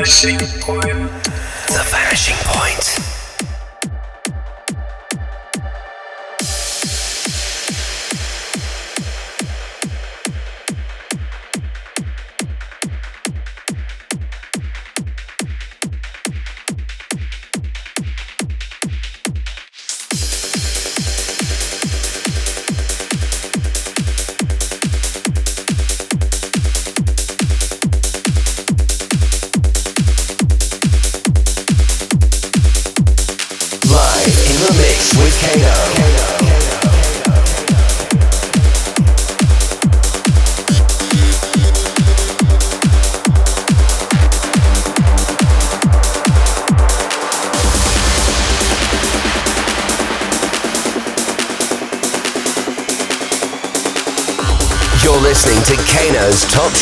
Machine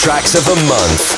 tracks of the month.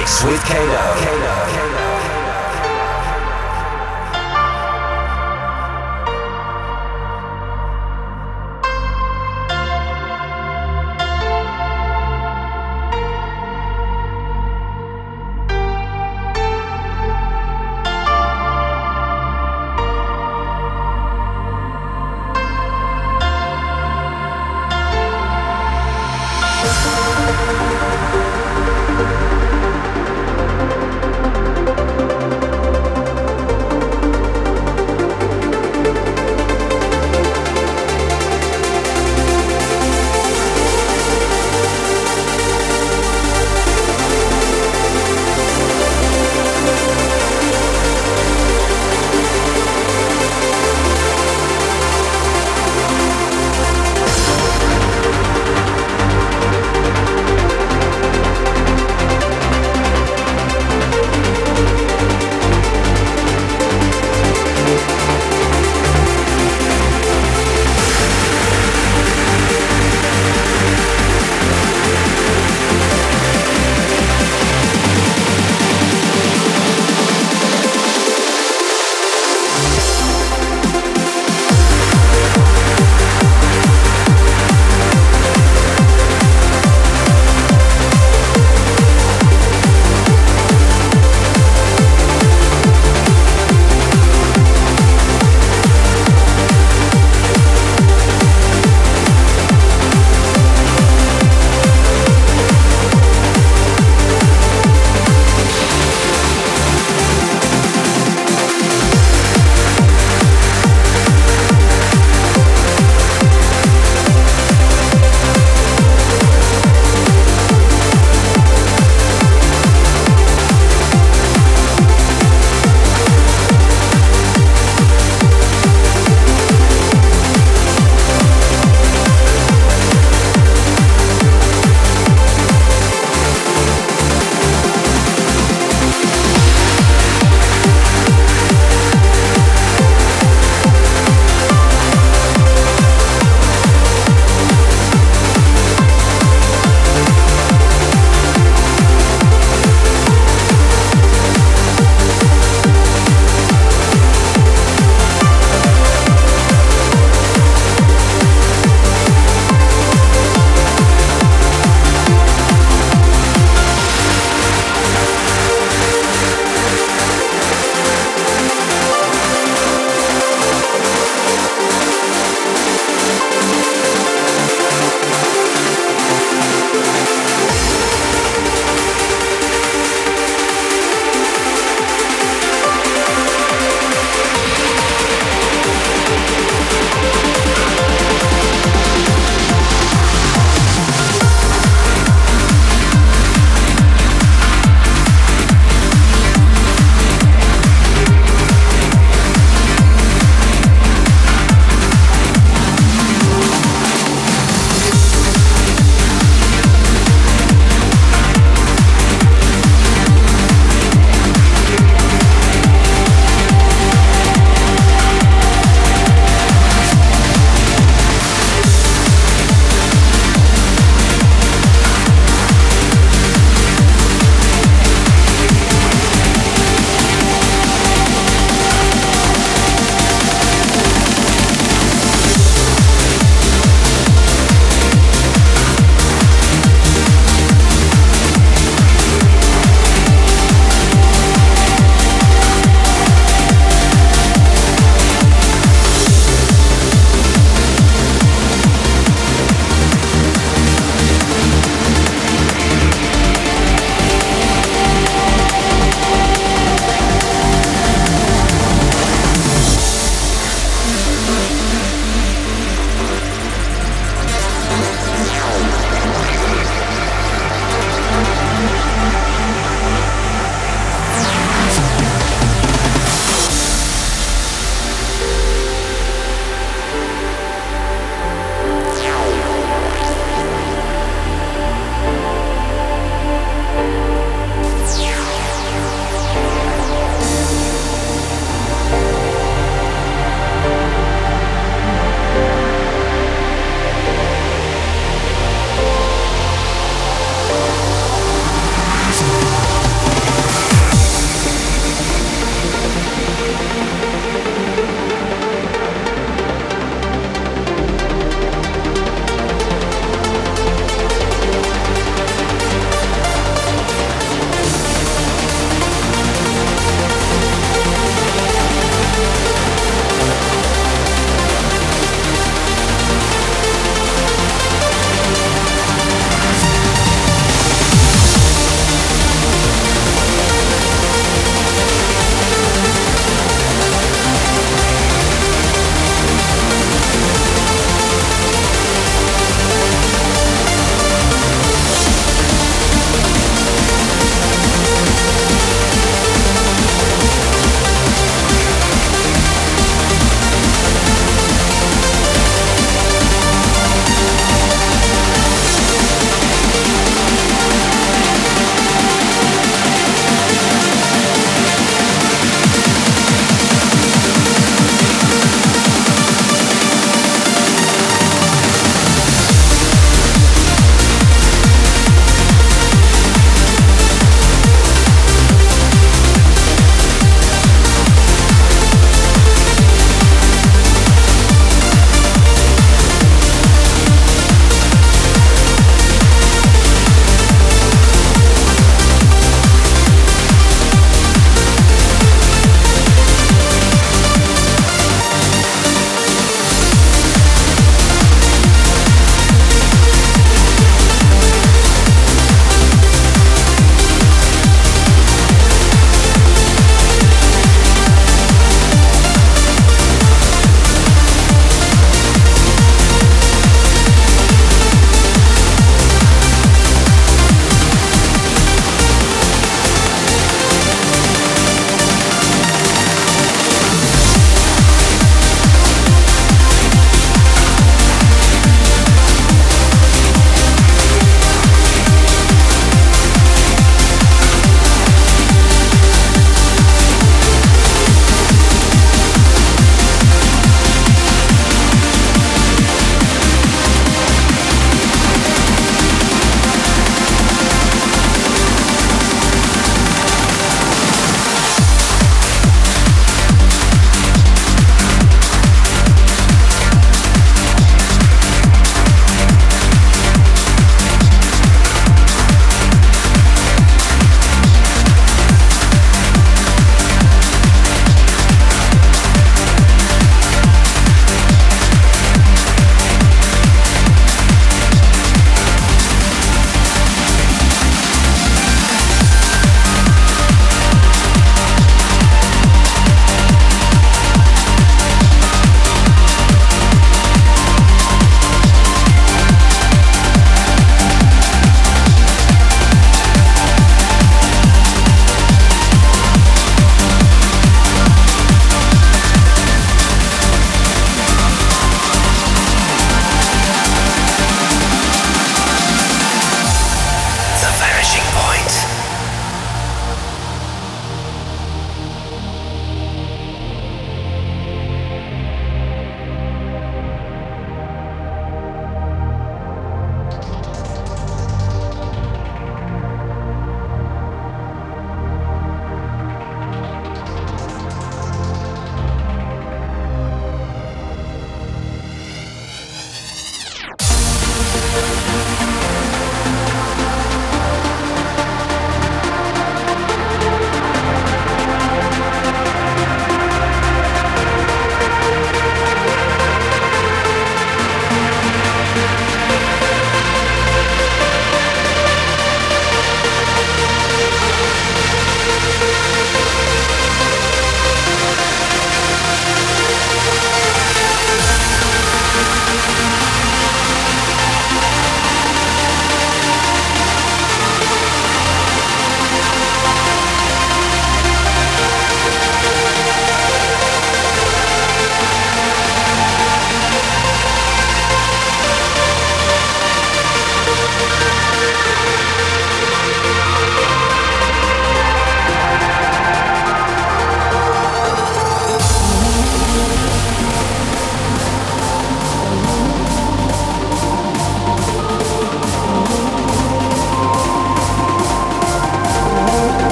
Mix with Kano. Kano.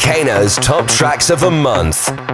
Kano's Top Tracks of the Month.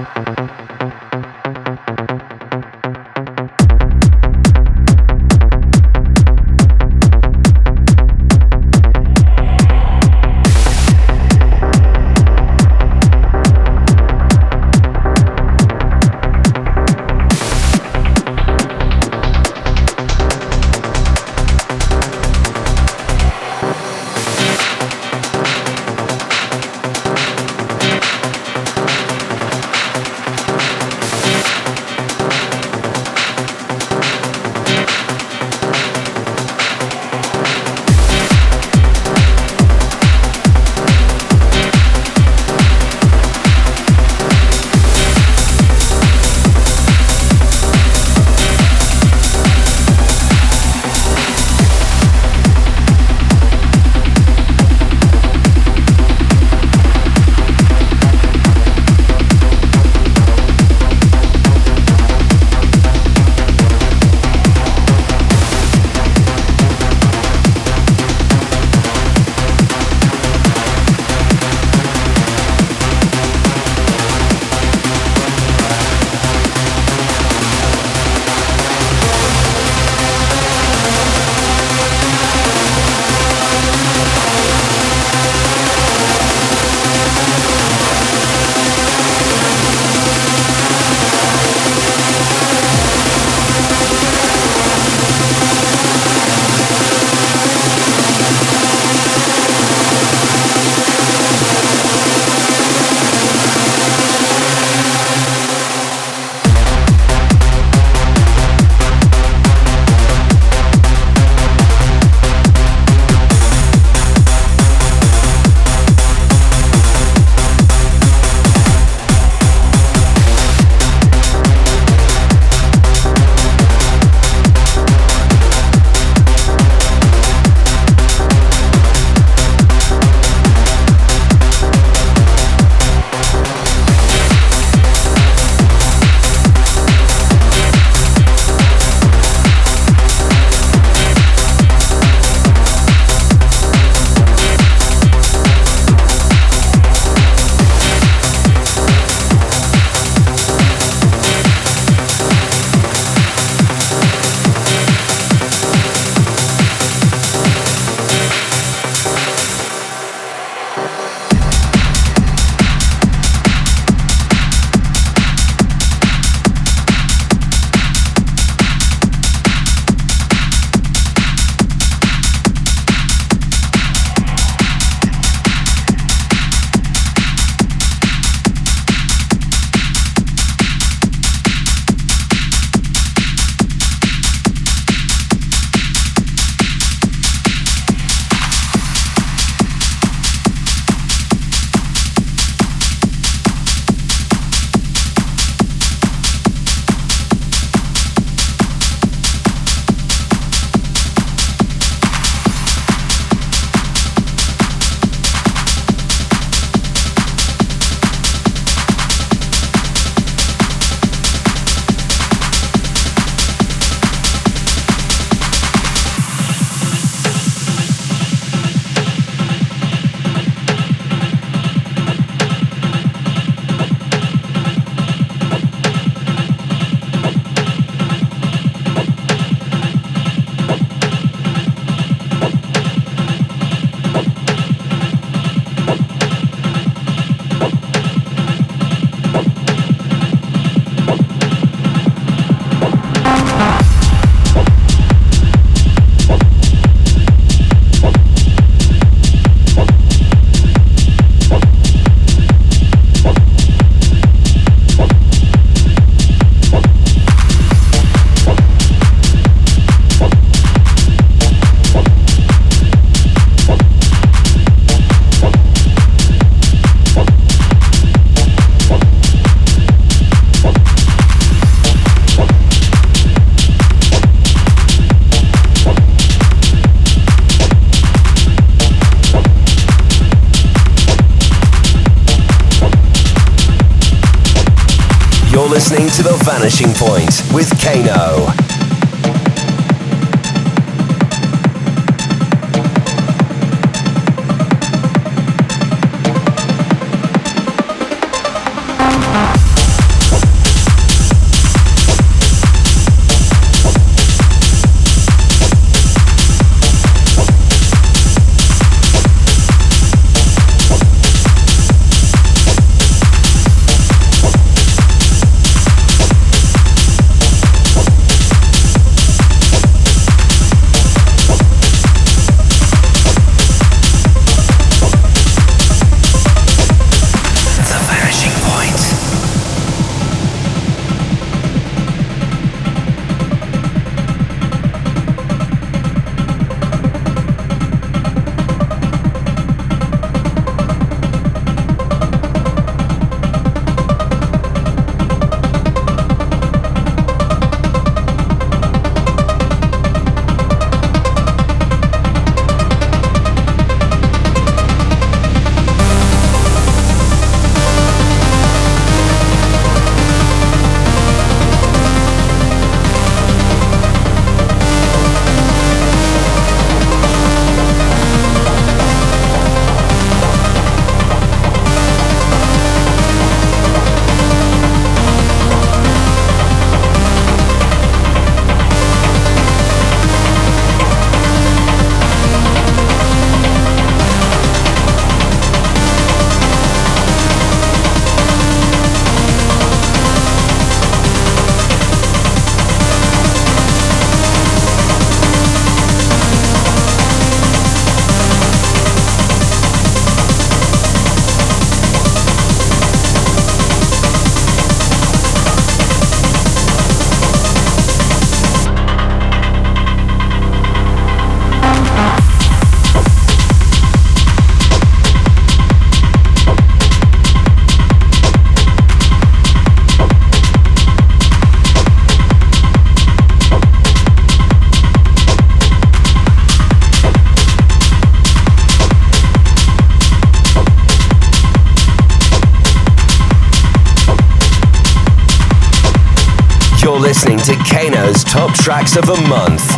Of the Month.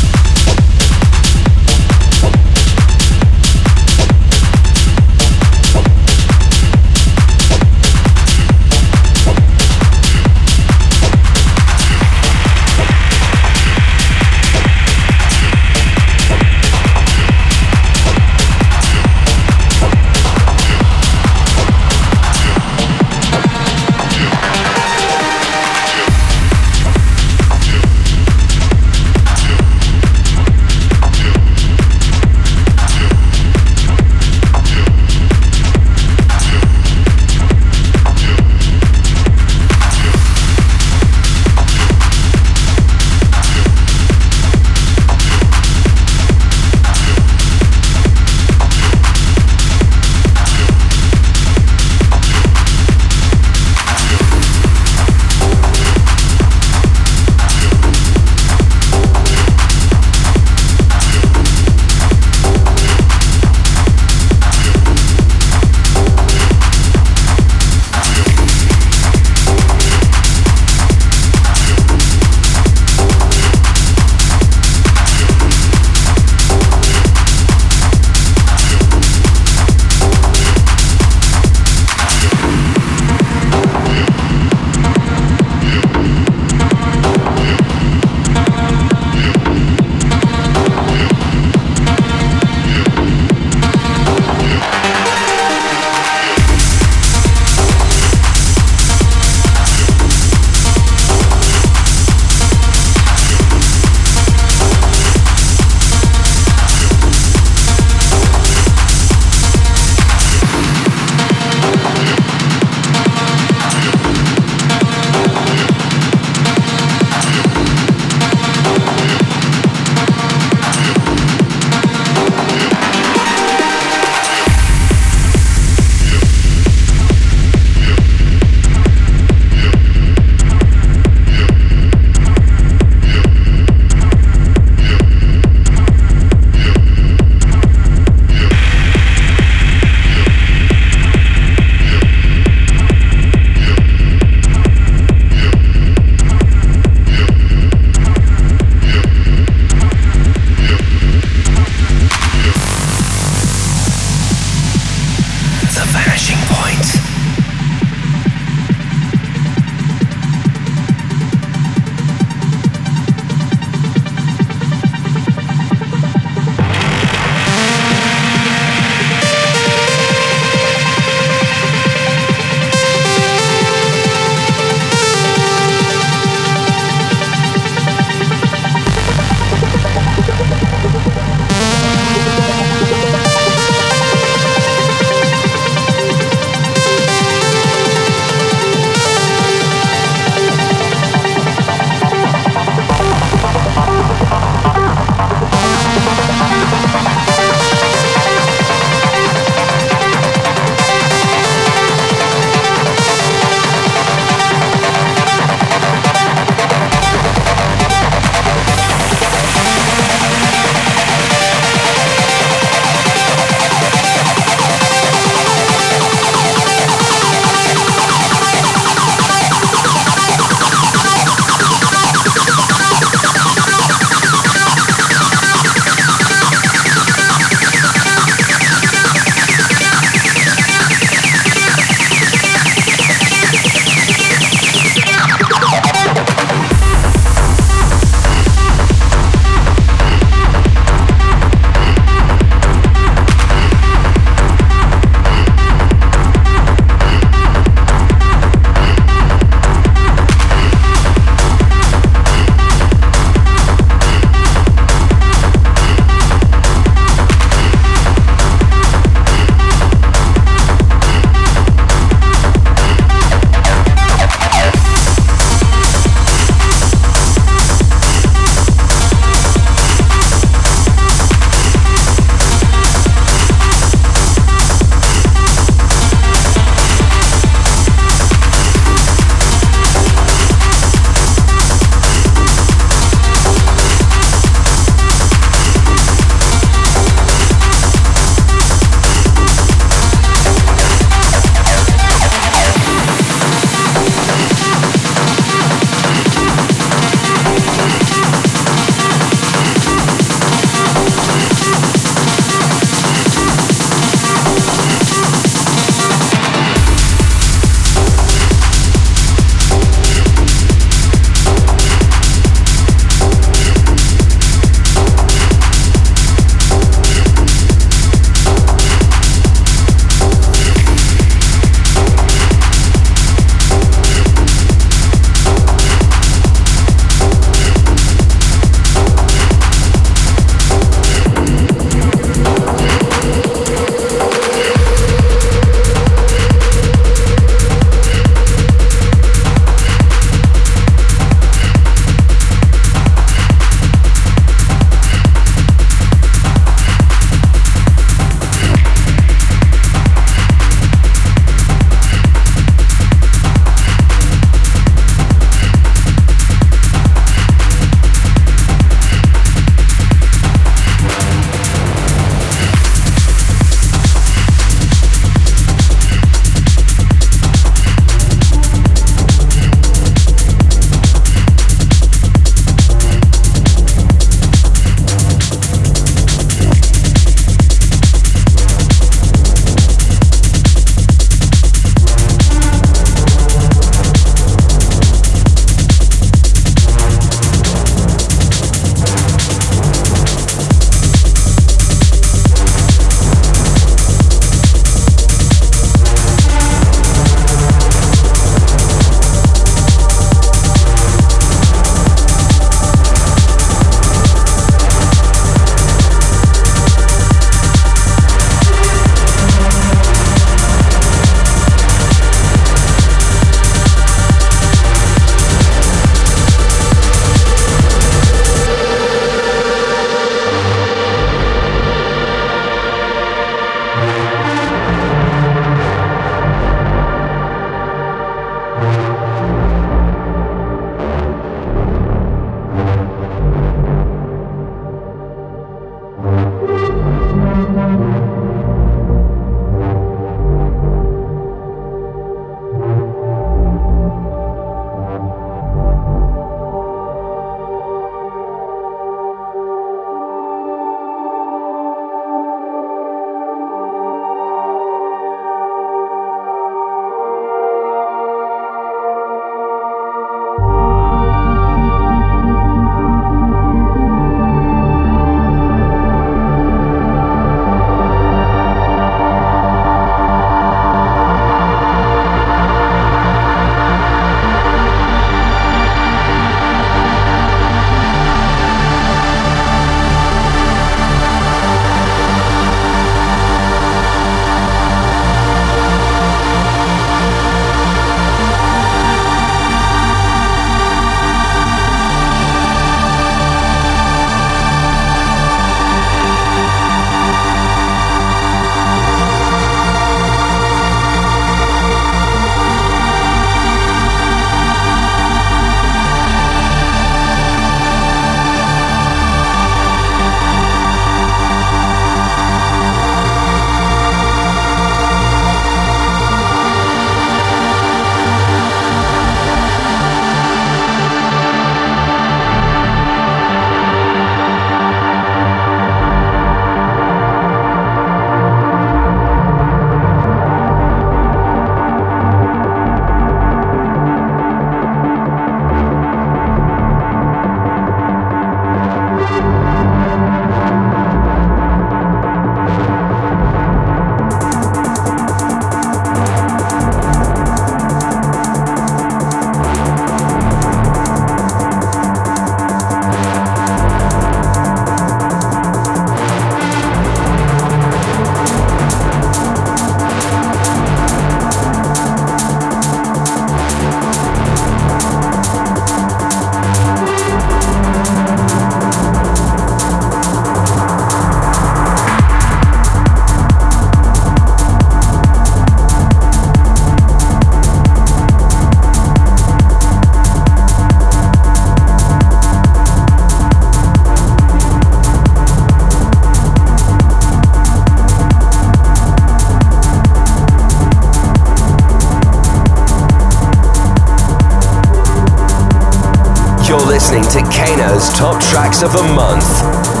top tracks of the month.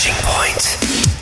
Crashing Point.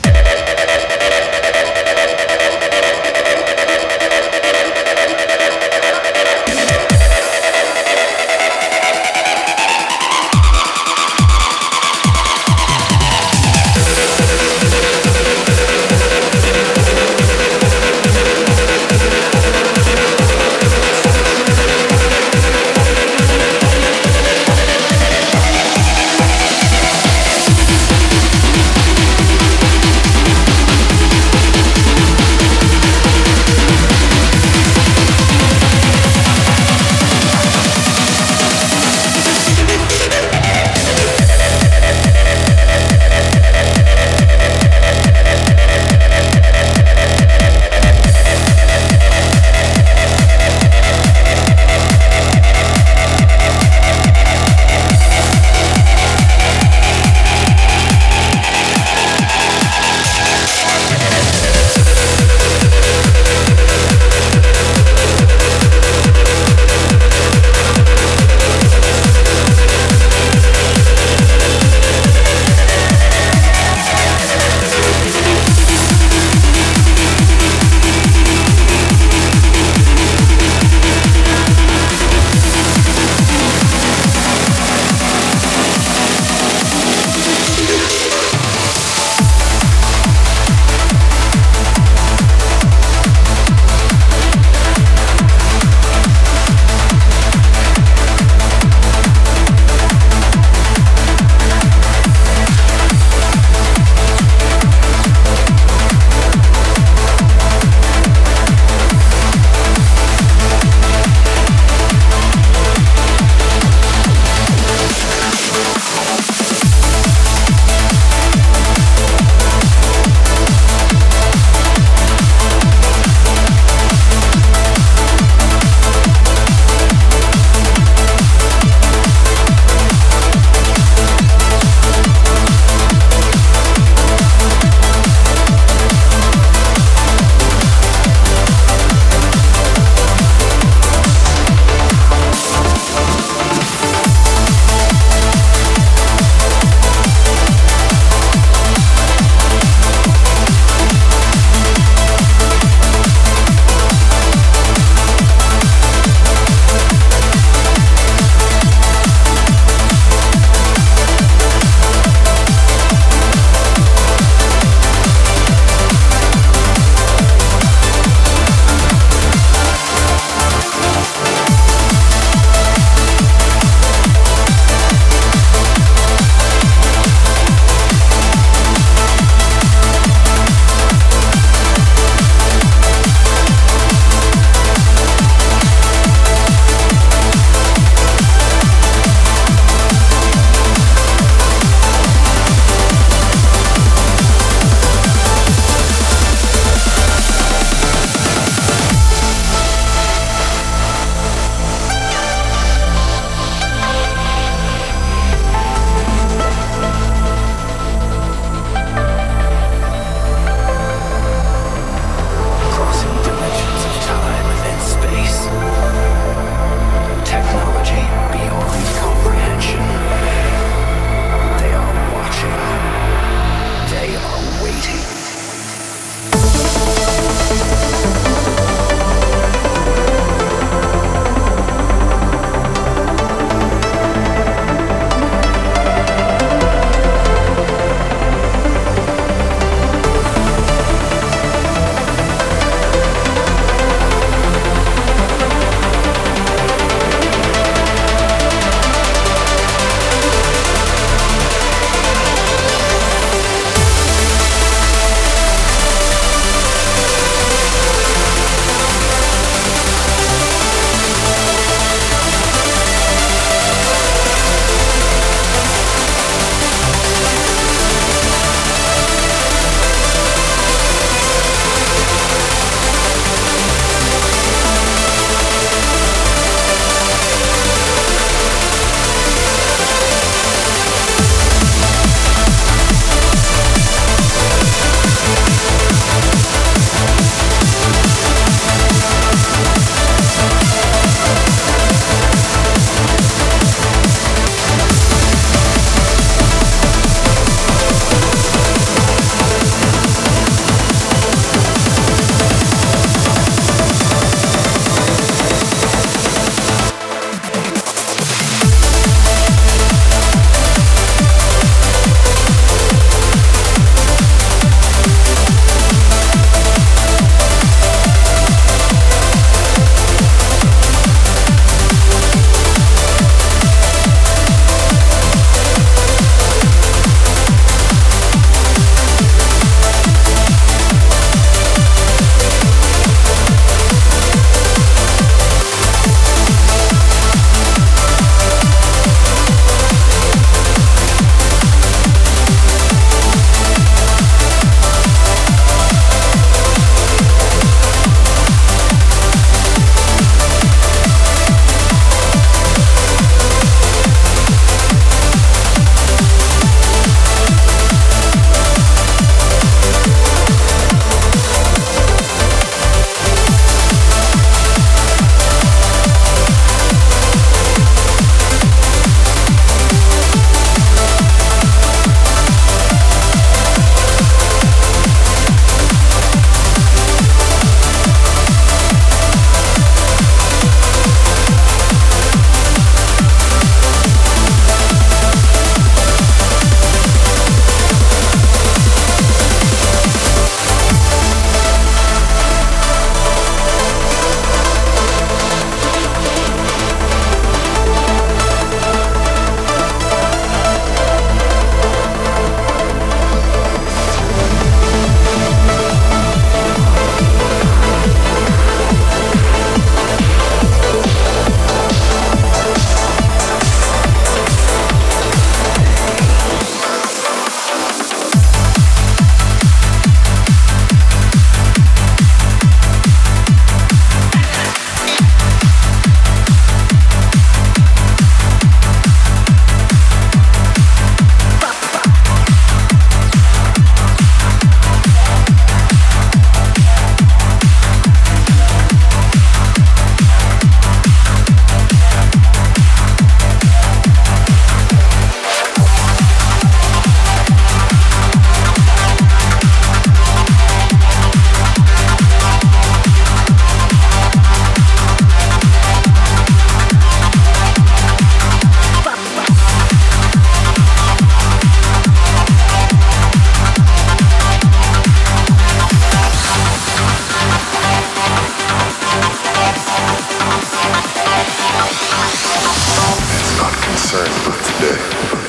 concerned about today.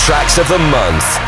Tracks of the Month.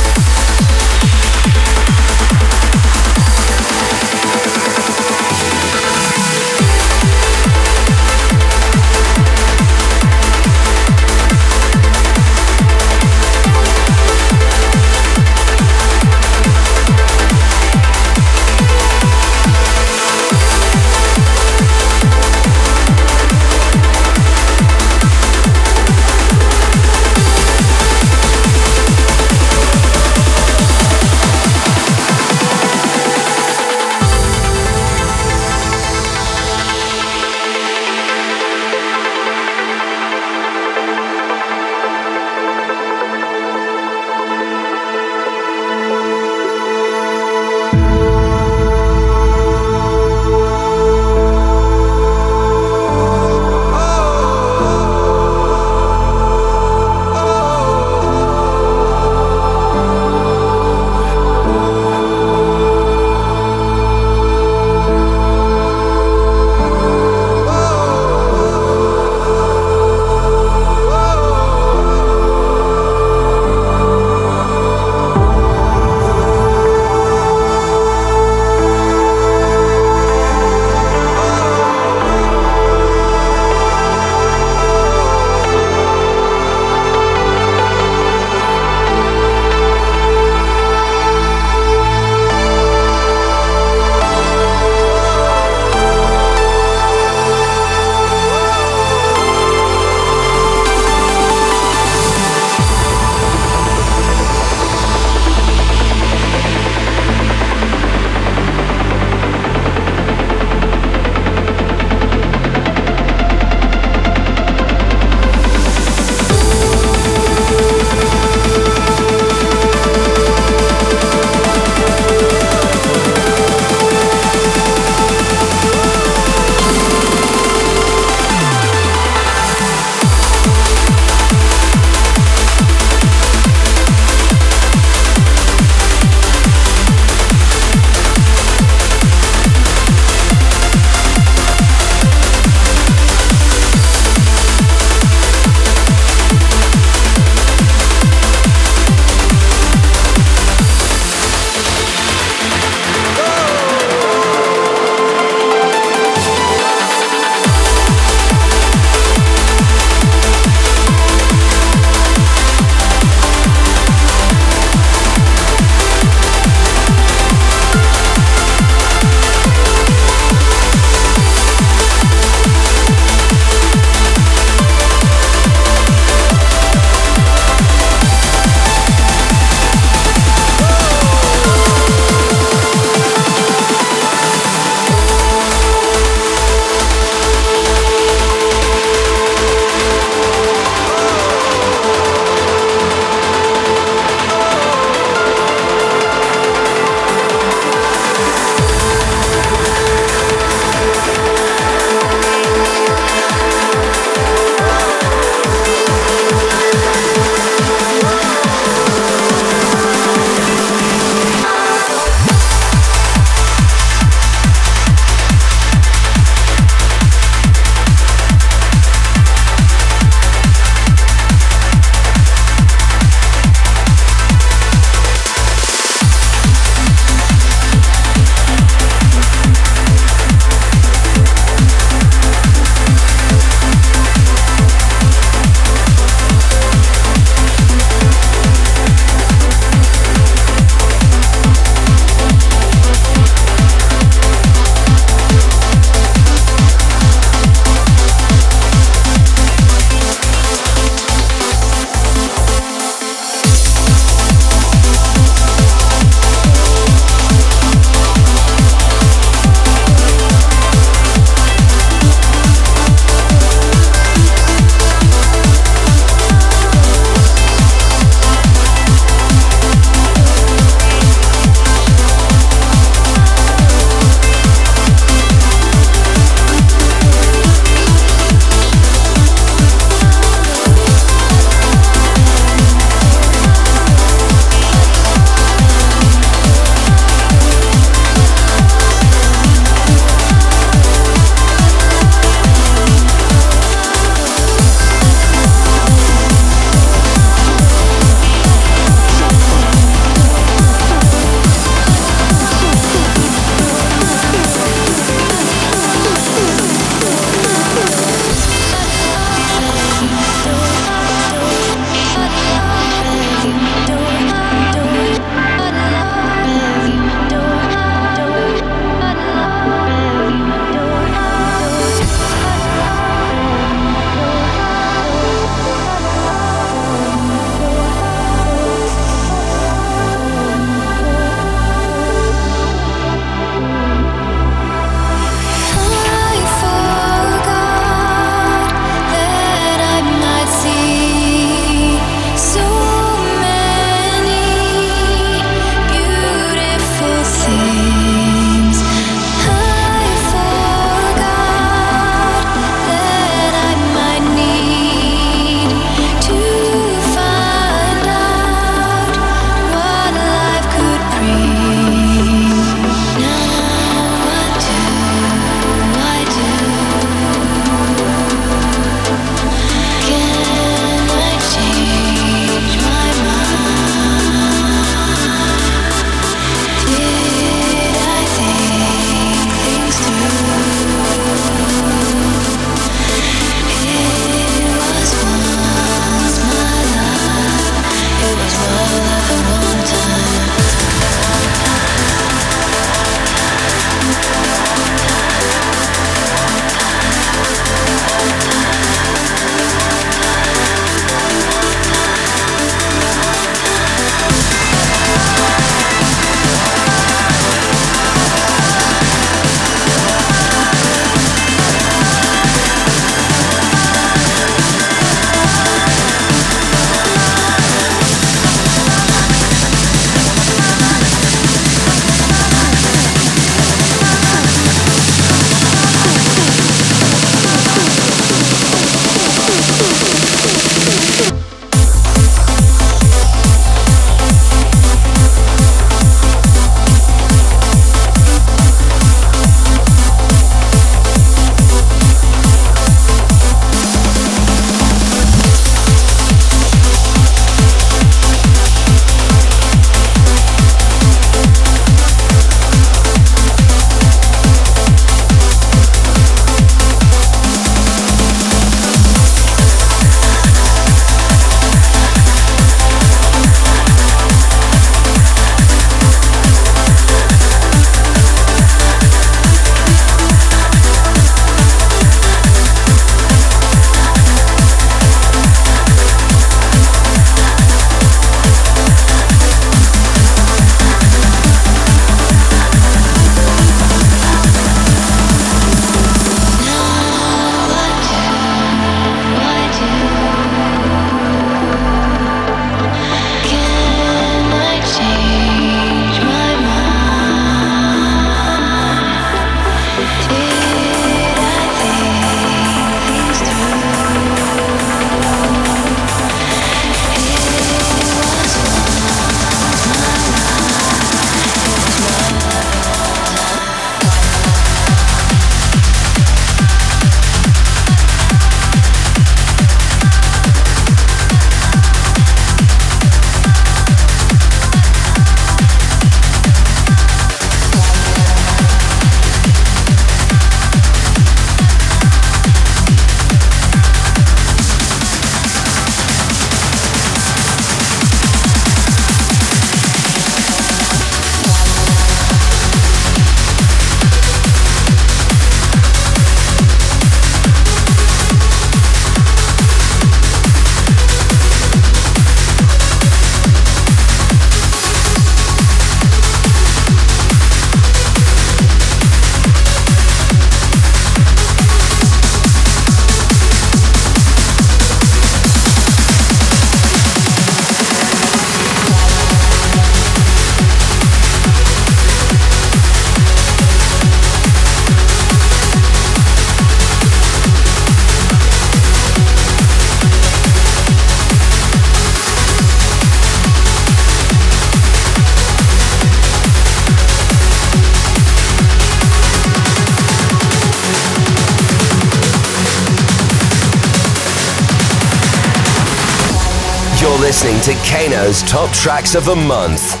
Top Tracks of the Month.